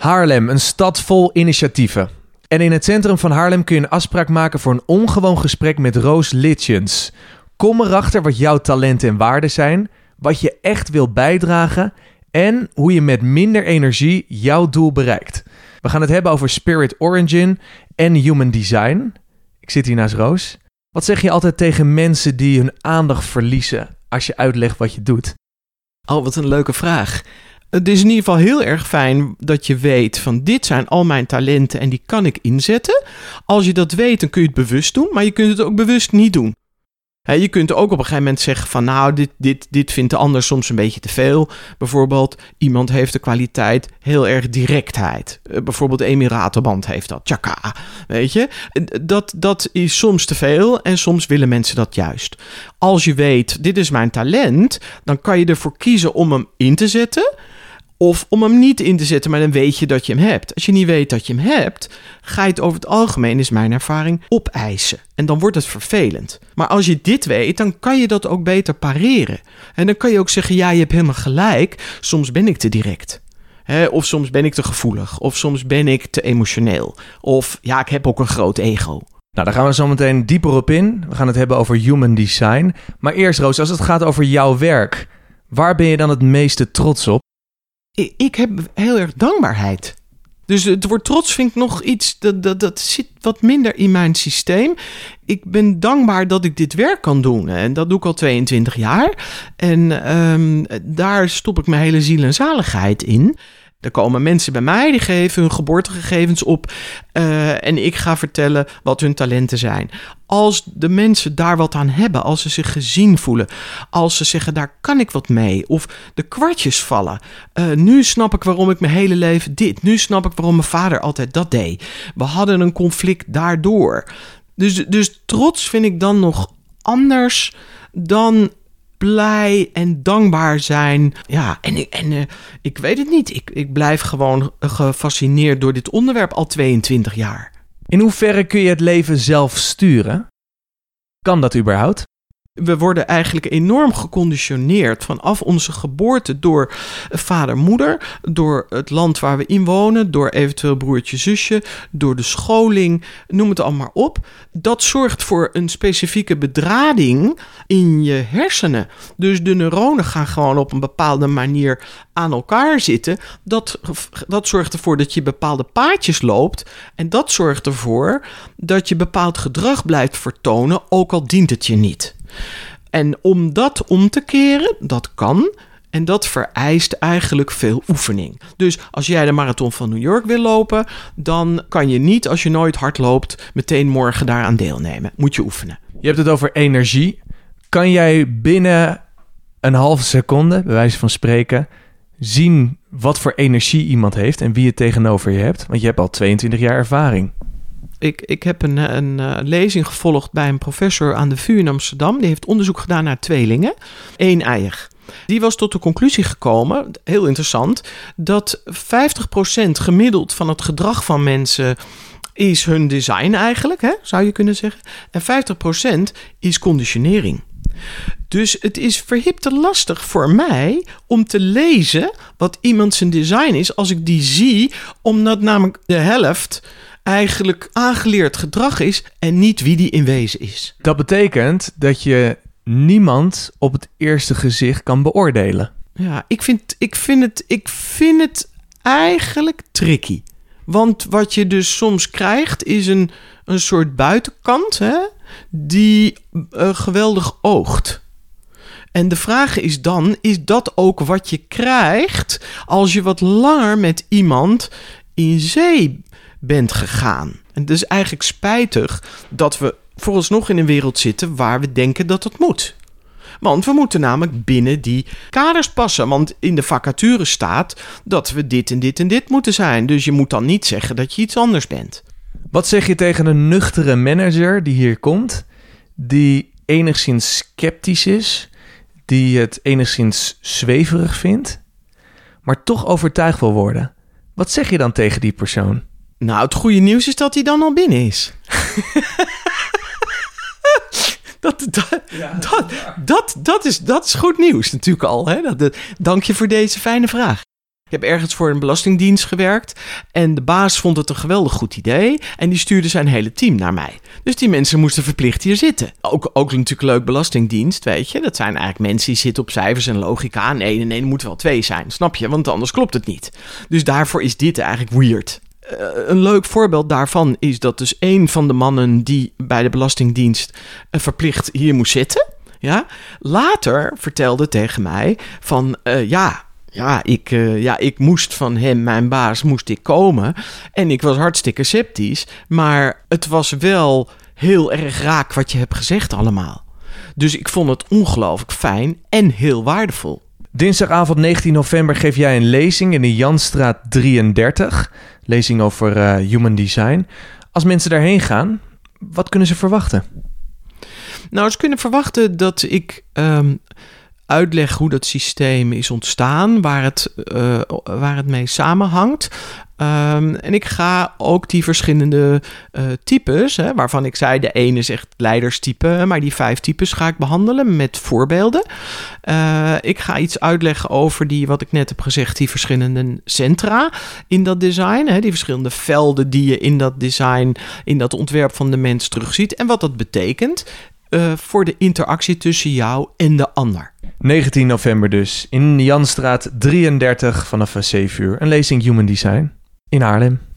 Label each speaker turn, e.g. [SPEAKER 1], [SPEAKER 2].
[SPEAKER 1] Haarlem, een stad vol initiatieven. En in het centrum van Haarlem kun je een afspraak maken voor een ongewoon gesprek met Roos Litjens. Kom erachter wat jouw talenten en waarden zijn, wat je echt wil bijdragen en hoe je met minder energie jouw doel bereikt. We gaan het hebben over Spirit Origin en Human Design. Ik zit hier naast Roos. Wat zeg je altijd tegen mensen die hun aandacht verliezen als je uitlegt wat je doet?
[SPEAKER 2] Oh, wat een leuke vraag. Het is in ieder geval heel erg fijn dat je weet van dit zijn al mijn talenten en die kan ik inzetten. Als je dat weet, dan kun je het bewust doen, maar je kunt het ook bewust niet doen. je kunt ook op een gegeven moment zeggen van nou, dit, dit, dit vindt de ander soms een beetje te veel. Bijvoorbeeld, iemand heeft de kwaliteit heel erg directheid. Uh, bijvoorbeeld Amy Raterband heeft dat, tjaka, weet je. Dat, dat is soms te veel en soms willen mensen dat juist. Als je weet, dit is mijn talent, dan kan je ervoor kiezen om hem in te zetten... Of om hem niet in te zetten, maar dan weet je dat je hem hebt. Als je niet weet dat je hem hebt, ga je het over het algemeen, is mijn ervaring, opeisen. En dan wordt het vervelend. Maar als je dit weet, dan kan je dat ook beter pareren. En dan kan je ook zeggen, ja, je hebt helemaal gelijk. Soms ben ik te direct. of soms ben ik te gevoelig. Of soms ben ik te emotioneel. Of ja, ik heb ook een groot ego.
[SPEAKER 1] Nou, daar gaan we zo meteen dieper op in. We gaan het hebben over human design. Maar eerst, Roos, als het gaat over jouw werk, waar ben je dan het meeste trots op?
[SPEAKER 2] Ik heb heel erg dankbaarheid. Dus het woord trots vind ik nog iets, dat, dat, dat zit wat minder in mijn systeem. Ik ben dankbaar dat ik dit werk kan doen. En dat doe ik al 22 jaar. En um, daar stop ik mijn hele ziel en zaligheid in. Er komen mensen bij mij, die geven hun geboortegegevens op uh, en ik ga vertellen wat hun talenten zijn. Als de mensen daar wat aan hebben, als ze zich gezien voelen, als ze zeggen daar kan ik wat mee, of de kwartjes vallen. Uh, nu snap ik waarom ik mijn hele leven dit, nu snap ik waarom mijn vader altijd dat deed. We hadden een conflict daardoor. Dus, dus trots vind ik dan nog anders dan blij en dankbaar zijn. Ja, en, en uh, ik weet het niet. Ik, ik blijf gewoon gefascineerd door dit onderwerp al 22 jaar.
[SPEAKER 1] In hoeverre kun je het leven zelf sturen? Kan dat überhaupt?
[SPEAKER 2] We worden eigenlijk enorm geconditioneerd vanaf onze geboorte door vader, moeder, door het land waar we in wonen, door eventueel broertje, zusje, door de scholing, noem het allemaal op. Dat zorgt voor een specifieke bedrading in je hersenen. Dus de neuronen gaan gewoon op een bepaalde manier aan elkaar zitten. Dat, dat zorgt ervoor dat je bepaalde paadjes loopt. En dat zorgt ervoor dat je bepaald gedrag blijft vertonen, ook al dient het je niet. En om dat om te keren, dat kan. En dat vereist eigenlijk veel oefening. Dus als jij de marathon van New York wil lopen, dan kan je niet, als je nooit hard loopt, meteen morgen daaraan deelnemen. Moet je oefenen.
[SPEAKER 1] Je hebt het over energie. Kan jij binnen een halve seconde, bij wijze van spreken, zien wat voor energie iemand heeft en wie je tegenover je hebt? Want je hebt al 22 jaar ervaring
[SPEAKER 2] ik, ik heb een, een, een, eh, lezing gevolgd bij een professor aan de VU in Amsterdam. Die heeft onderzoek gedaan naar tweelingen. Eén eier. Die was tot de conclusie gekomen, heel interessant, dat 50% gemiddeld van het gedrag van mensen is hun design eigenlijk, hè, zou je kunnen zeggen. En 50% is conditionering. Dus het is verhipte lastig voor mij om te lezen wat iemand zijn design is als ik die zie, omdat namelijk de helft eigenlijk aangeleerd gedrag is en niet wie die in wezen is.
[SPEAKER 1] Dat betekent dat je niemand op het eerste gezicht kan beoordelen.
[SPEAKER 2] Ja, ik vind, ik vind, het, ik vind het eigenlijk tricky. Want wat je dus soms krijgt is een, een soort buitenkant hè, die uh, geweldig oogt. En de vraag is dan: is dat ook wat je krijgt als je wat langer met iemand in zee bent gegaan. En het is eigenlijk spijtig dat we vooralsnog in een wereld zitten waar we denken dat het moet. Want we moeten namelijk binnen die kaders passen. Want in de vacature staat dat we dit en dit en dit moeten zijn. Dus je moet dan niet zeggen dat je iets anders bent.
[SPEAKER 1] Wat zeg je tegen een nuchtere manager die hier komt, die enigszins sceptisch is, die het enigszins zweverig vindt, maar toch overtuigd wil worden? Wat zeg je dan tegen die persoon?
[SPEAKER 2] Nou, het goede nieuws is dat hij dan al binnen is. dat, dat, dat, dat, dat, is, dat is goed nieuws natuurlijk al. Hè? Dat, dank je voor deze fijne vraag. Ik heb ergens voor een belastingdienst gewerkt en de baas vond het een geweldig goed idee en die stuurde zijn hele team naar mij. Dus die mensen moesten verplicht hier zitten. Ook, ook natuurlijk leuk belastingdienst, weet je. Dat zijn eigenlijk mensen die zitten op cijfers en logica. Nee, nee, nee, er moeten wel twee zijn, snap je? Want anders klopt het niet. Dus daarvoor is dit eigenlijk weird. Uh, een leuk voorbeeld daarvan is dat dus een van de mannen die bij de Belastingdienst uh, verplicht hier moest zitten, ja, later vertelde tegen mij van uh, ja, ja, ik, ja, ik moest van hem, mijn baas, moest ik komen. En ik was hartstikke sceptisch. Maar het was wel heel erg raak wat je hebt gezegd allemaal. Dus ik vond het ongelooflijk fijn en heel waardevol.
[SPEAKER 1] Dinsdagavond 19 november geef jij een lezing in de Janstraat 33. Lezing over uh, human design. Als mensen daarheen gaan, wat kunnen ze verwachten?
[SPEAKER 2] Nou, ze kunnen verwachten dat ik um, uitleg hoe dat systeem is ontstaan, waar het, uh, waar het mee samenhangt. Um, en ik ga ook die verschillende uh, types, hè, waarvan ik zei de ene is echt leiderstype, maar die vijf types ga ik behandelen met voorbeelden. Uh, ik ga iets uitleggen over die, wat ik net heb gezegd, die verschillende centra in dat design. Hè, die verschillende velden die je in dat design, in dat ontwerp van de mens terugziet. En wat dat betekent voor de interactie tussen jou en de ander.
[SPEAKER 1] 19 november dus, in Janstraat 33 vanaf 7 uur. Een lezing Human Design in Haarlem.